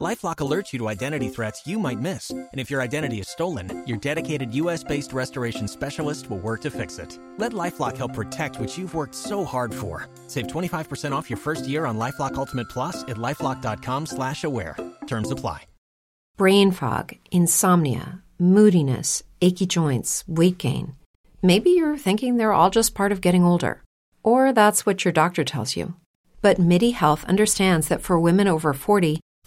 LifeLock alerts you to identity threats you might miss, and if your identity is stolen, your dedicated U.S.-based restoration specialist will work to fix it. Let LifeLock help protect what you've worked so hard for. Save 25% off your first year on LifeLock Ultimate Plus at lifeLock.com/slash-aware. Terms apply. Brain fog, insomnia, moodiness, achy joints, weight gain. Maybe you're thinking they're all just part of getting older, or that's what your doctor tells you. But MIDI Health understands that for women over 40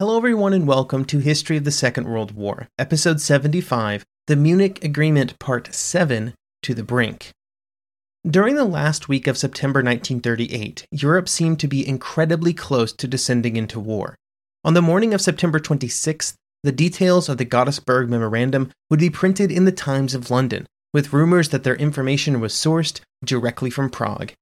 Hello, everyone, and welcome to History of the Second World War, Episode 75 The Munich Agreement, Part 7 To the Brink. During the last week of September 1938, Europe seemed to be incredibly close to descending into war. On the morning of September 26th, the details of the Godesberg Memorandum would be printed in the Times of London, with rumors that their information was sourced directly from Prague.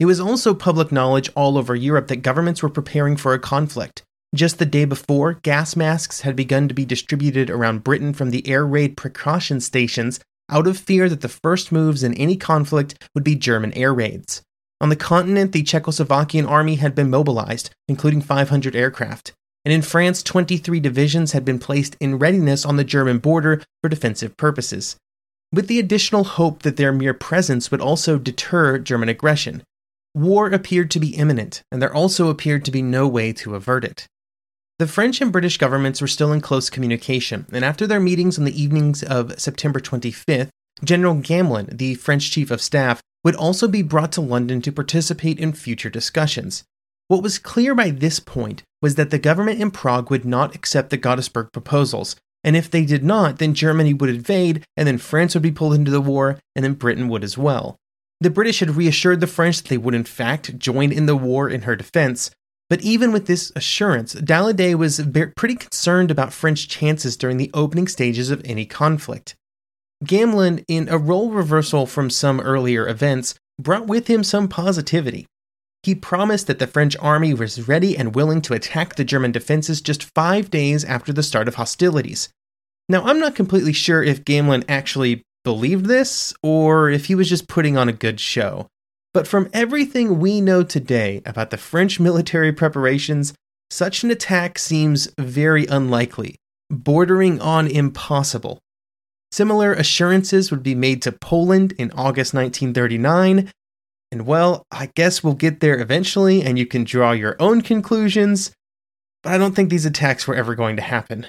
It was also public knowledge all over Europe that governments were preparing for a conflict just the day before, gas masks had begun to be distributed around Britain from the air raid precaution stations out of fear that the first moves in any conflict would be German air raids. On the continent, the Czechoslovakian army had been mobilized, including 500 aircraft. And in France, 23 divisions had been placed in readiness on the German border for defensive purposes, with the additional hope that their mere presence would also deter German aggression. War appeared to be imminent, and there also appeared to be no way to avert it. The French and British governments were still in close communication, and after their meetings on the evenings of September 25th, General Gamelin, the French chief of staff, would also be brought to London to participate in future discussions. What was clear by this point was that the government in Prague would not accept the Godesberg proposals, and if they did not, then Germany would invade, and then France would be pulled into the war, and then Britain would as well. The British had reassured the French that they would in fact join in the war in her defense, but even with this assurance, Daladier was pretty concerned about French chances during the opening stages of any conflict. Gamelin, in a role reversal from some earlier events, brought with him some positivity. He promised that the French army was ready and willing to attack the German defenses just five days after the start of hostilities. Now, I'm not completely sure if Gamelin actually believed this or if he was just putting on a good show. But from everything we know today about the French military preparations, such an attack seems very unlikely, bordering on impossible. Similar assurances would be made to Poland in August 1939, and well, I guess we'll get there eventually and you can draw your own conclusions, but I don't think these attacks were ever going to happen.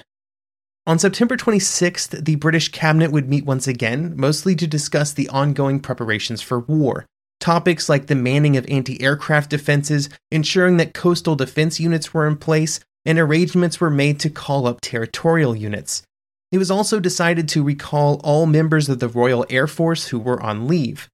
On September 26th, the British cabinet would meet once again, mostly to discuss the ongoing preparations for war. Topics like the manning of anti aircraft defenses, ensuring that coastal defense units were in place, and arrangements were made to call up territorial units. It was also decided to recall all members of the Royal Air Force who were on leave.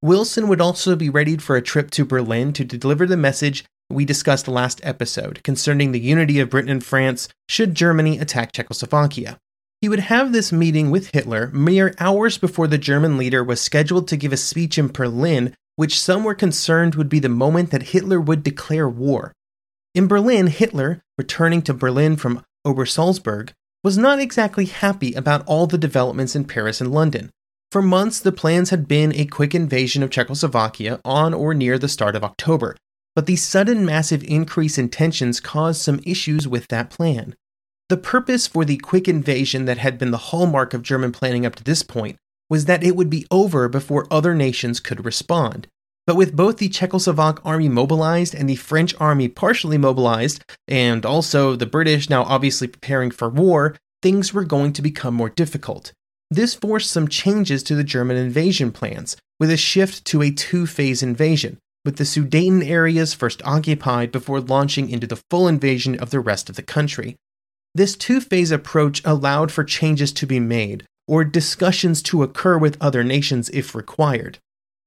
Wilson would also be readied for a trip to Berlin to deliver the message we discussed last episode concerning the unity of Britain and France should Germany attack Czechoslovakia. He would have this meeting with Hitler mere hours before the German leader was scheduled to give a speech in Berlin, which some were concerned would be the moment that Hitler would declare war. In Berlin, Hitler, returning to Berlin from Obersalzberg, was not exactly happy about all the developments in Paris and London. For months, the plans had been a quick invasion of Czechoslovakia on or near the start of October, but the sudden massive increase in tensions caused some issues with that plan. The purpose for the quick invasion that had been the hallmark of German planning up to this point was that it would be over before other nations could respond. But with both the Czechoslovak army mobilized and the French army partially mobilized, and also the British now obviously preparing for war, things were going to become more difficult. This forced some changes to the German invasion plans, with a shift to a two phase invasion, with the Sudeten areas first occupied before launching into the full invasion of the rest of the country. This two phase approach allowed for changes to be made, or discussions to occur with other nations if required.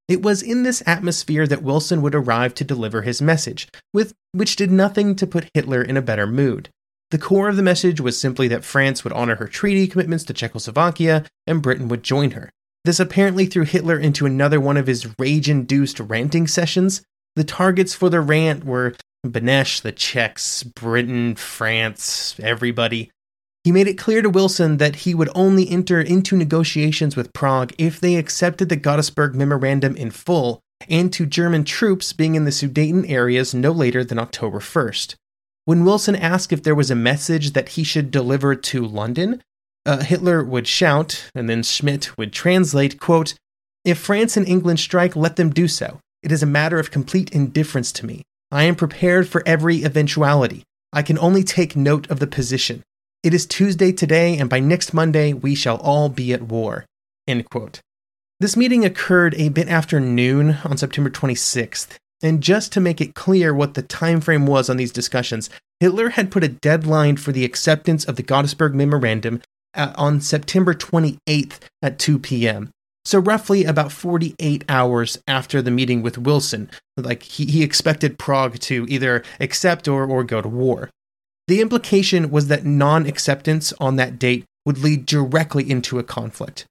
It was in this atmosphere that Wilson would arrive to deliver his message, with which did nothing to put Hitler in a better mood. The core of the message was simply that France would honor her treaty commitments to Czechoslovakia and Britain would join her. This apparently threw Hitler into another one of his rage induced ranting sessions. The targets for the rant were Beneš, the Czechs, Britain, France, everybody. He made it clear to Wilson that he would only enter into negotiations with Prague if they accepted the Godesberg Memorandum in full, and to German troops being in the Sudeten areas no later than October 1st. When Wilson asked if there was a message that he should deliver to London, uh, Hitler would shout, and then Schmidt would translate, quote, If France and England strike, let them do so. It is a matter of complete indifference to me. I am prepared for every eventuality. I can only take note of the position. It is Tuesday today, and by next Monday we shall all be at war. End quote. This meeting occurred a bit after noon on September 26th, and just to make it clear what the time frame was on these discussions, Hitler had put a deadline for the acceptance of the Godesberg Memorandum on September 28th at 2 p.m. So, roughly about 48 hours after the meeting with Wilson, like he, he expected Prague to either accept or, or go to war. The implication was that non acceptance on that date would lead directly into a conflict.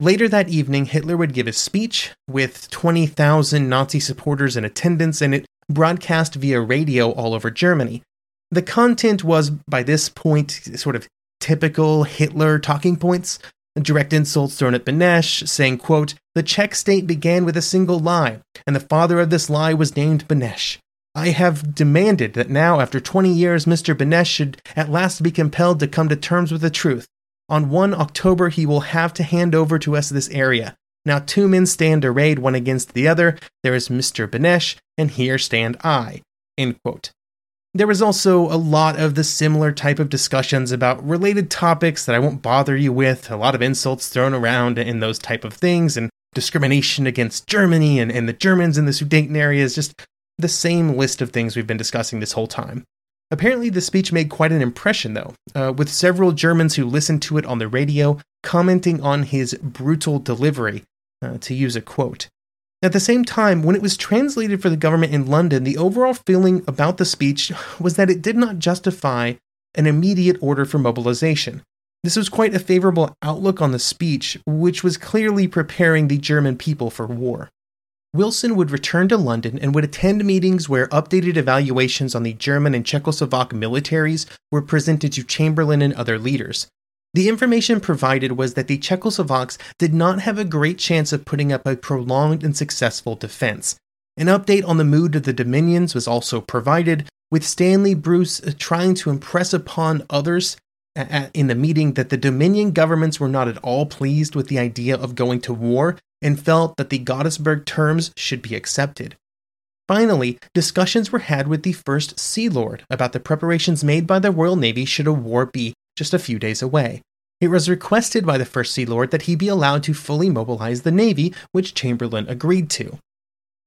Later that evening, Hitler would give a speech with 20,000 Nazi supporters in attendance, and it broadcast via radio all over Germany. The content was, by this point, sort of typical Hitler talking points. Direct insults thrown at Beneš, saying, quote, The Czech state began with a single lie, and the father of this lie was named Beneš. I have demanded that now, after 20 years, Mr. Beneš should at last be compelled to come to terms with the truth. On 1 October, he will have to hand over to us this area. Now, two men stand arrayed one against the other. There is Mr. Beneš, and here stand I. There was also a lot of the similar type of discussions about related topics that I won't bother you with, a lot of insults thrown around in those type of things, and discrimination against Germany and, and the Germans in the Sudeten areas, just the same list of things we've been discussing this whole time. Apparently, the speech made quite an impression, though, uh, with several Germans who listened to it on the radio commenting on his brutal delivery, uh, to use a quote. At the same time, when it was translated for the government in London, the overall feeling about the speech was that it did not justify an immediate order for mobilization. This was quite a favorable outlook on the speech, which was clearly preparing the German people for war. Wilson would return to London and would attend meetings where updated evaluations on the German and Czechoslovak militaries were presented to Chamberlain and other leaders. The information provided was that the Czechoslovaks did not have a great chance of putting up a prolonged and successful defense. An update on the mood of the Dominions was also provided, with Stanley Bruce trying to impress upon others in the meeting that the Dominion governments were not at all pleased with the idea of going to war and felt that the Godesberg terms should be accepted. Finally, discussions were had with the first Sea Lord about the preparations made by the Royal Navy should a war be just a few days away. It was requested by the first Sea Lord that he be allowed to fully mobilize the Navy, which Chamberlain agreed to.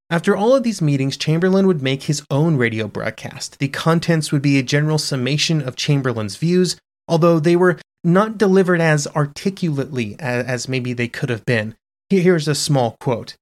After all of these meetings, Chamberlain would make his own radio broadcast. The contents would be a general summation of Chamberlain's views, although they were not delivered as articulately as, maybe they could have been. Here's a small quote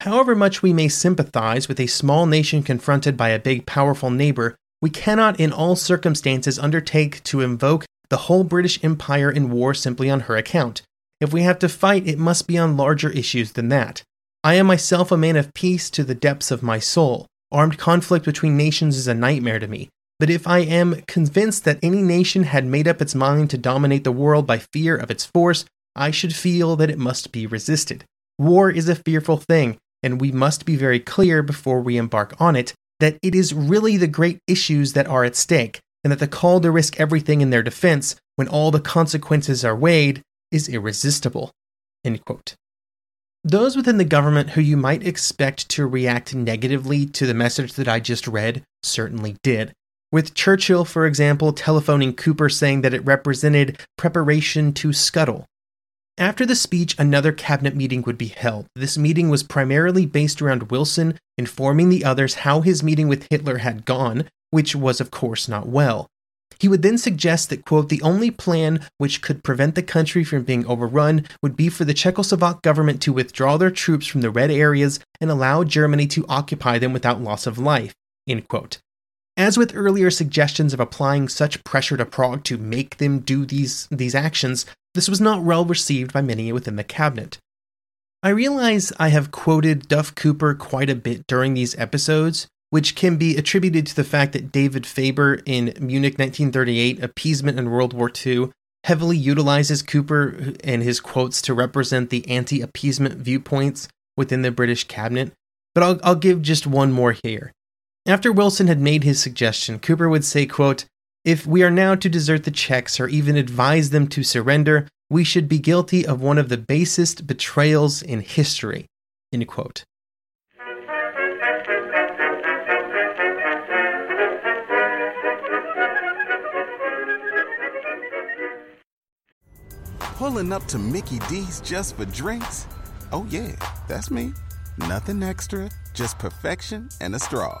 However much we may sympathize with a small nation confronted by a big, powerful neighbor, we cannot in all circumstances undertake to invoke the whole British Empire in war simply on her account. If we have to fight, it must be on larger issues than that. I am myself a man of peace to the depths of my soul. Armed conflict between nations is a nightmare to me. But if I am convinced that any nation had made up its mind to dominate the world by fear of its force, I should feel that it must be resisted. War is a fearful thing, and we must be very clear before we embark on it that it is really the great issues that are at stake, and that the call to risk everything in their defense when all the consequences are weighed is irresistible. Those within the government who you might expect to react negatively to the message that I just read certainly did. With Churchill, for example, telephoning Cooper saying that it represented preparation to scuttle. After the speech, another cabinet meeting would be held. This meeting was primarily based around Wilson informing the others how his meeting with Hitler had gone, which was, of course, not well. He would then suggest that, quote, the only plan which could prevent the country from being overrun would be for the Czechoslovak government to withdraw their troops from the red areas and allow Germany to occupy them without loss of life, end quote. As with earlier suggestions of applying such pressure to Prague to make them do these, these actions, this was not well received by many within the cabinet. I realize I have quoted Duff Cooper quite a bit during these episodes, which can be attributed to the fact that David Faber in Munich 1938 Appeasement in World War II heavily utilizes Cooper and his quotes to represent the anti appeasement viewpoints within the British cabinet. But I'll, I'll give just one more here. After Wilson had made his suggestion, Cooper would say, quote, if we are now to desert the Czechs or even advise them to surrender, we should be guilty of one of the basest betrayals in history. End quote. Pulling up to Mickey D's just for drinks? Oh, yeah, that's me. Nothing extra, just perfection and a straw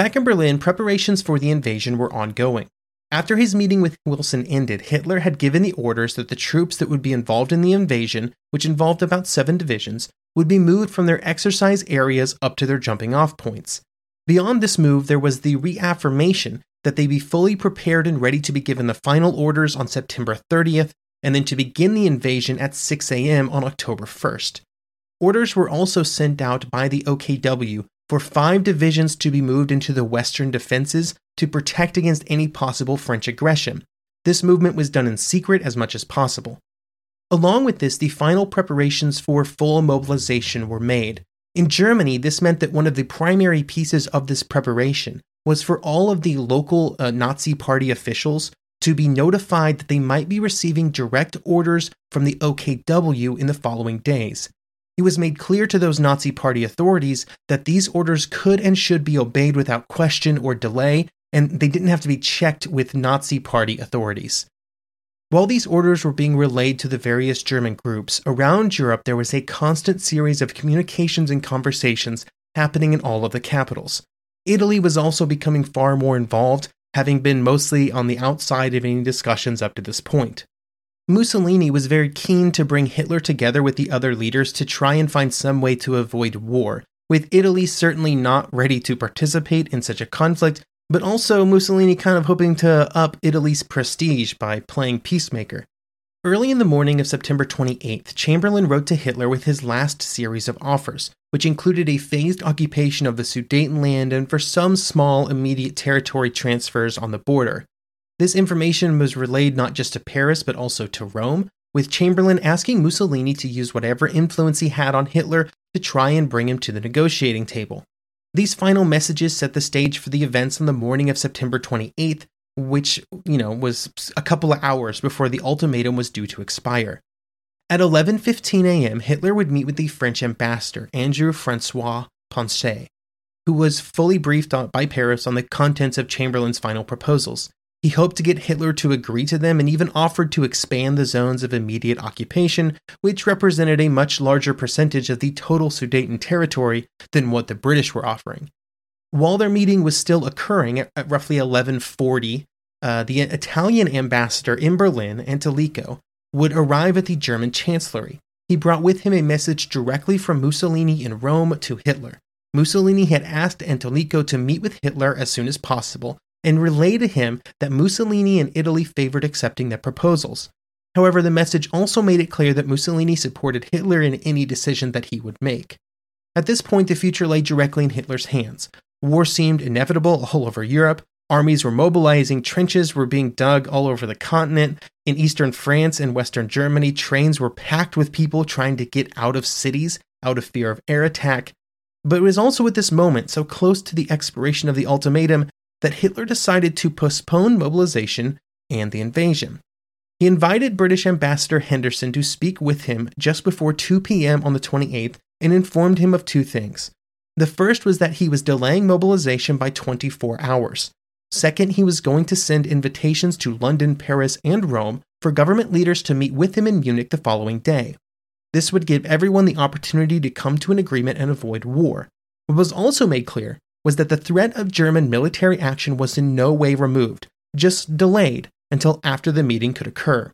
Back in Berlin, preparations for the invasion were ongoing. After his meeting with Wilson ended, Hitler had given the orders that the troops that would be involved in the invasion, which involved about seven divisions, would be moved from their exercise areas up to their jumping off points. Beyond this move, there was the reaffirmation that they be fully prepared and ready to be given the final orders on September 30th, and then to begin the invasion at 6 a.m. on October 1st. Orders were also sent out by the OKW for five divisions to be moved into the western defenses to protect against any possible French aggression. This movement was done in secret as much as possible. Along with this, the final preparations for full mobilization were made. In Germany, this meant that one of the primary pieces of this preparation was for all of the local uh, Nazi Party officials to be notified that they might be receiving direct orders from the OKW in the following days it was made clear to those Nazi Party authorities that these orders could and should be obeyed without question or delay, and they didn't have to be checked with Nazi Party authorities. While these orders were being relayed to the various German groups, around Europe there was a constant series of communications and conversations happening in all of the capitals. Italy was also becoming far more involved, having been mostly on the outside of any discussions up to this point. Mussolini was very keen to bring Hitler together with the other leaders to try and find some way to avoid war, with Italy certainly not ready to participate in such a conflict, but also Mussolini kind of hoping to up Italy's prestige by playing peacemaker. Early in the morning of September 28th, Chamberlain wrote to Hitler with his last series of offers, which included a phased occupation of the Sudetenland and for some small immediate territory transfers on the border. This information was relayed not just to Paris but also to Rome, with Chamberlain asking Mussolini to use whatever influence he had on Hitler to try and bring him to the negotiating table. These final messages set the stage for the events on the morning of September 28th, which, you know, was a couple of hours before the ultimatum was due to expire. At 11:15 a.m., Hitler would meet with the French ambassador, Andrew Francois Poncet, who was fully briefed by Paris on the contents of Chamberlain's final proposals. He hoped to get Hitler to agree to them and even offered to expand the zones of immediate occupation, which represented a much larger percentage of the total Sudeten territory than what the British were offering. While their meeting was still occurring at, at roughly 1140, uh, the Italian ambassador in Berlin, Attolico, would arrive at the German chancellery. He brought with him a message directly from Mussolini in Rome to Hitler. Mussolini had asked Attolico to meet with Hitler as soon as possible and relayed to him that Mussolini and Italy favored accepting their proposals. However, the message also made it clear that Mussolini supported Hitler in any decision that he would make. At this point, the future lay directly in Hitler's hands. War seemed inevitable all over Europe. Armies were mobilizing, trenches were being dug all over the continent. In eastern France and western Germany, trains were packed with people trying to get out of cities out of fear of air attack. But it was also at this moment, so close to the expiration of the ultimatum, that Hitler decided to postpone mobilization and the invasion. He invited British Ambassador Henderson to speak with him just before 2 p.m. on the 28th and informed him of two things. The first was that he was delaying mobilization by 24 hours. Second, he was going to send invitations to London, Paris, and Rome for government leaders to meet with him in Munich the following day. This would give everyone the opportunity to come to an agreement and avoid war. What was also made clear was that the threat of German military action was in no way removed, just delayed until after the meeting could occur.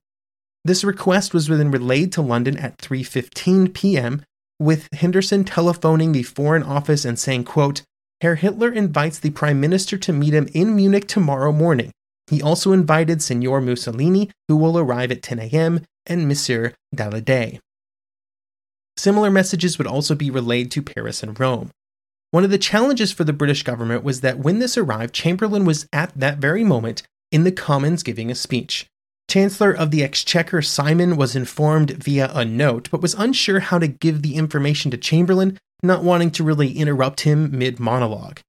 This request was then relayed to London at 3:15 p.m. with Henderson telephoning the foreign office and saying, quote, Herr Hitler invites the prime minister to meet him in Munich tomorrow morning. He also invited Signor Mussolini, who will arrive at 10 a.m., and Monsieur Daladier. Similar messages would also be relayed to Paris and Rome. One of the challenges for the British government was that when this arrived, Chamberlain was at that very moment in the Commons giving a speech. Chancellor of the Exchequer Simon was informed via a note, but was unsure how to give the information to Chamberlain, not wanting to really interrupt him mid monologue.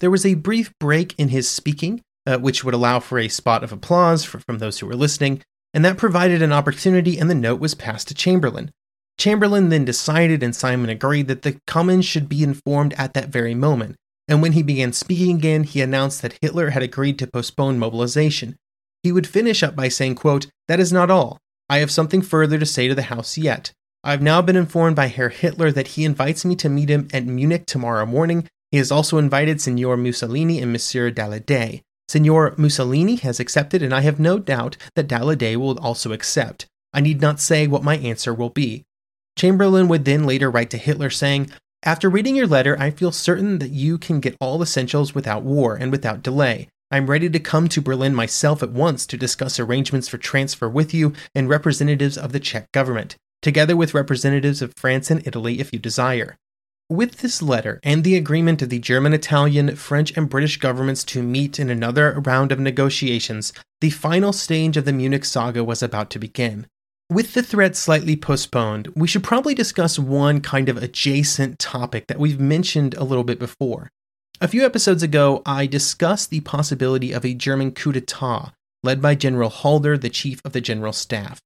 There was a brief break in his speaking, uh, which would allow for a spot of applause for, from those who were listening, and that provided an opportunity, and the note was passed to Chamberlain. Chamberlain then decided, and Simon agreed, that the Commons should be informed at that very moment. And when he began speaking again, he announced that Hitler had agreed to postpone mobilization. He would finish up by saying, quote, That is not all. I have something further to say to the House yet. I have now been informed by Herr Hitler that he invites me to meet him at Munich tomorrow morning. He has also invited Signor Mussolini and Monsieur Daladier. Signor Mussolini has accepted, and I have no doubt that Daladier will also accept. I need not say what my answer will be. Chamberlain would then later write to Hitler saying, After reading your letter, I feel certain that you can get all essentials without war and without delay. I am ready to come to Berlin myself at once to discuss arrangements for transfer with you and representatives of the Czech government, together with representatives of France and Italy if you desire. With this letter and the agreement of the German, Italian, French, and British governments to meet in another round of negotiations, the final stage of the Munich saga was about to begin. With the threat slightly postponed, we should probably discuss one kind of adjacent topic that we've mentioned a little bit before. A few episodes ago, I discussed the possibility of a German coup d'etat led by General Halder, the chief of the general staff.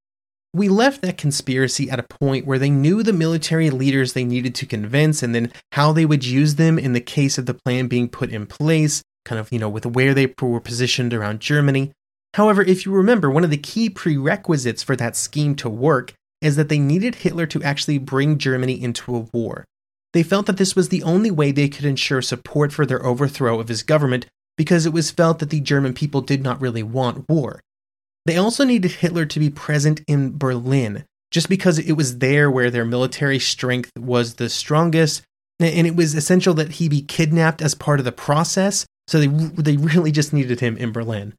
We left that conspiracy at a point where they knew the military leaders they needed to convince and then how they would use them in the case of the plan being put in place, kind of, you know, with where they were positioned around Germany. However, if you remember, one of the key prerequisites for that scheme to work is that they needed Hitler to actually bring Germany into a war. They felt that this was the only way they could ensure support for their overthrow of his government because it was felt that the German people did not really want war. They also needed Hitler to be present in Berlin, just because it was there where their military strength was the strongest, and it was essential that he be kidnapped as part of the process, so they, they really just needed him in Berlin.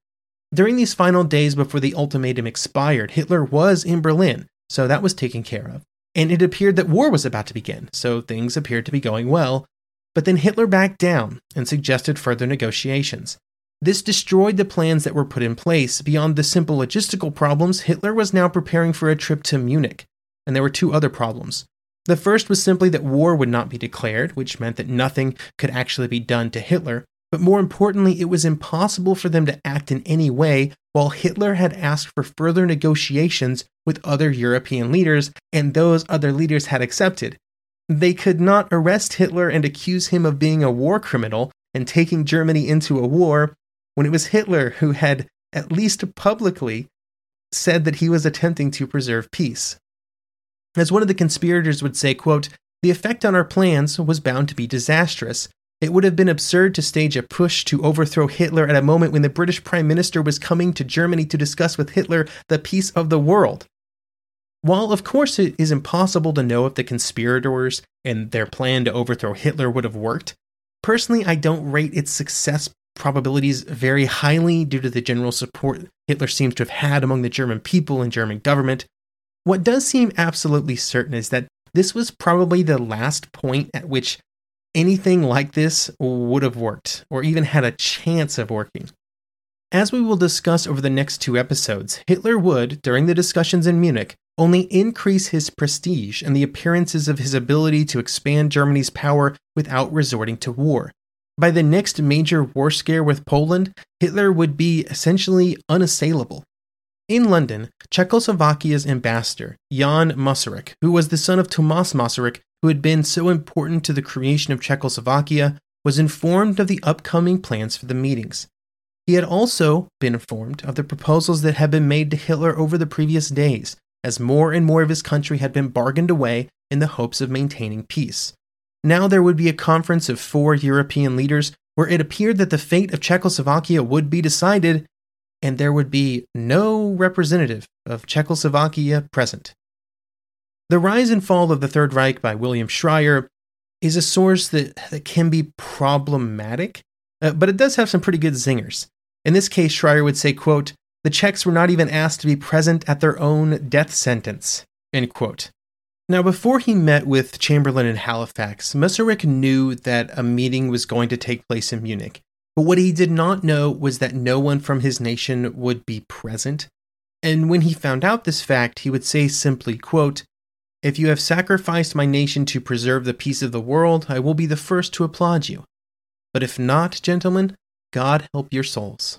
During these final days before the ultimatum expired, Hitler was in Berlin, so that was taken care of. And it appeared that war was about to begin, so things appeared to be going well. But then Hitler backed down and suggested further negotiations. This destroyed the plans that were put in place. Beyond the simple logistical problems, Hitler was now preparing for a trip to Munich. And there were two other problems. The first was simply that war would not be declared, which meant that nothing could actually be done to Hitler. But more importantly, it was impossible for them to act in any way while Hitler had asked for further negotiations with other European leaders, and those other leaders had accepted. They could not arrest Hitler and accuse him of being a war criminal and taking Germany into a war when it was Hitler who had, at least publicly, said that he was attempting to preserve peace. As one of the conspirators would say, quote, the effect on our plans was bound to be disastrous. It would have been absurd to stage a push to overthrow Hitler at a moment when the British Prime Minister was coming to Germany to discuss with Hitler the peace of the world. While, of course, it is impossible to know if the conspirators and their plan to overthrow Hitler would have worked, personally, I don't rate its success probabilities very highly due to the general support Hitler seems to have had among the German people and German government. What does seem absolutely certain is that this was probably the last point at which anything like this would have worked, or even had a chance of working. As we will discuss over the next two episodes, Hitler would, during the discussions in Munich, only increase his prestige and the appearances of his ability to expand Germany's power without resorting to war. By the next major war scare with Poland, Hitler would be essentially unassailable. In London, Czechoslovakia's ambassador, Jan Masaryk, who was the son of Tomas Masaryk, who had been so important to the creation of Czechoslovakia, was informed of the upcoming plans for the meetings. He had also been informed of the proposals that had been made to Hitler over the previous days, as more and more of his country had been bargained away in the hopes of maintaining peace. Now there would be a conference of four European leaders where it appeared that the fate of Czechoslovakia would be decided, and there would be no representative of Czechoslovakia present. The Rise and Fall of the Third Reich by William Shirer is a source that, that can be problematic, uh, but it does have some pretty good zingers. In this case, Shirer would say, quote, the Czechs were not even asked to be present at their own death sentence. End quote. Now, before he met with Chamberlain in Halifax, Masaryk knew that a meeting was going to take place in Munich. But what he did not know was that no one from his nation would be present. And when he found out this fact, he would say simply, quote, If you have sacrificed my nation to preserve the peace of the world, I will be the first to applaud you. But if not, gentlemen, God help your souls.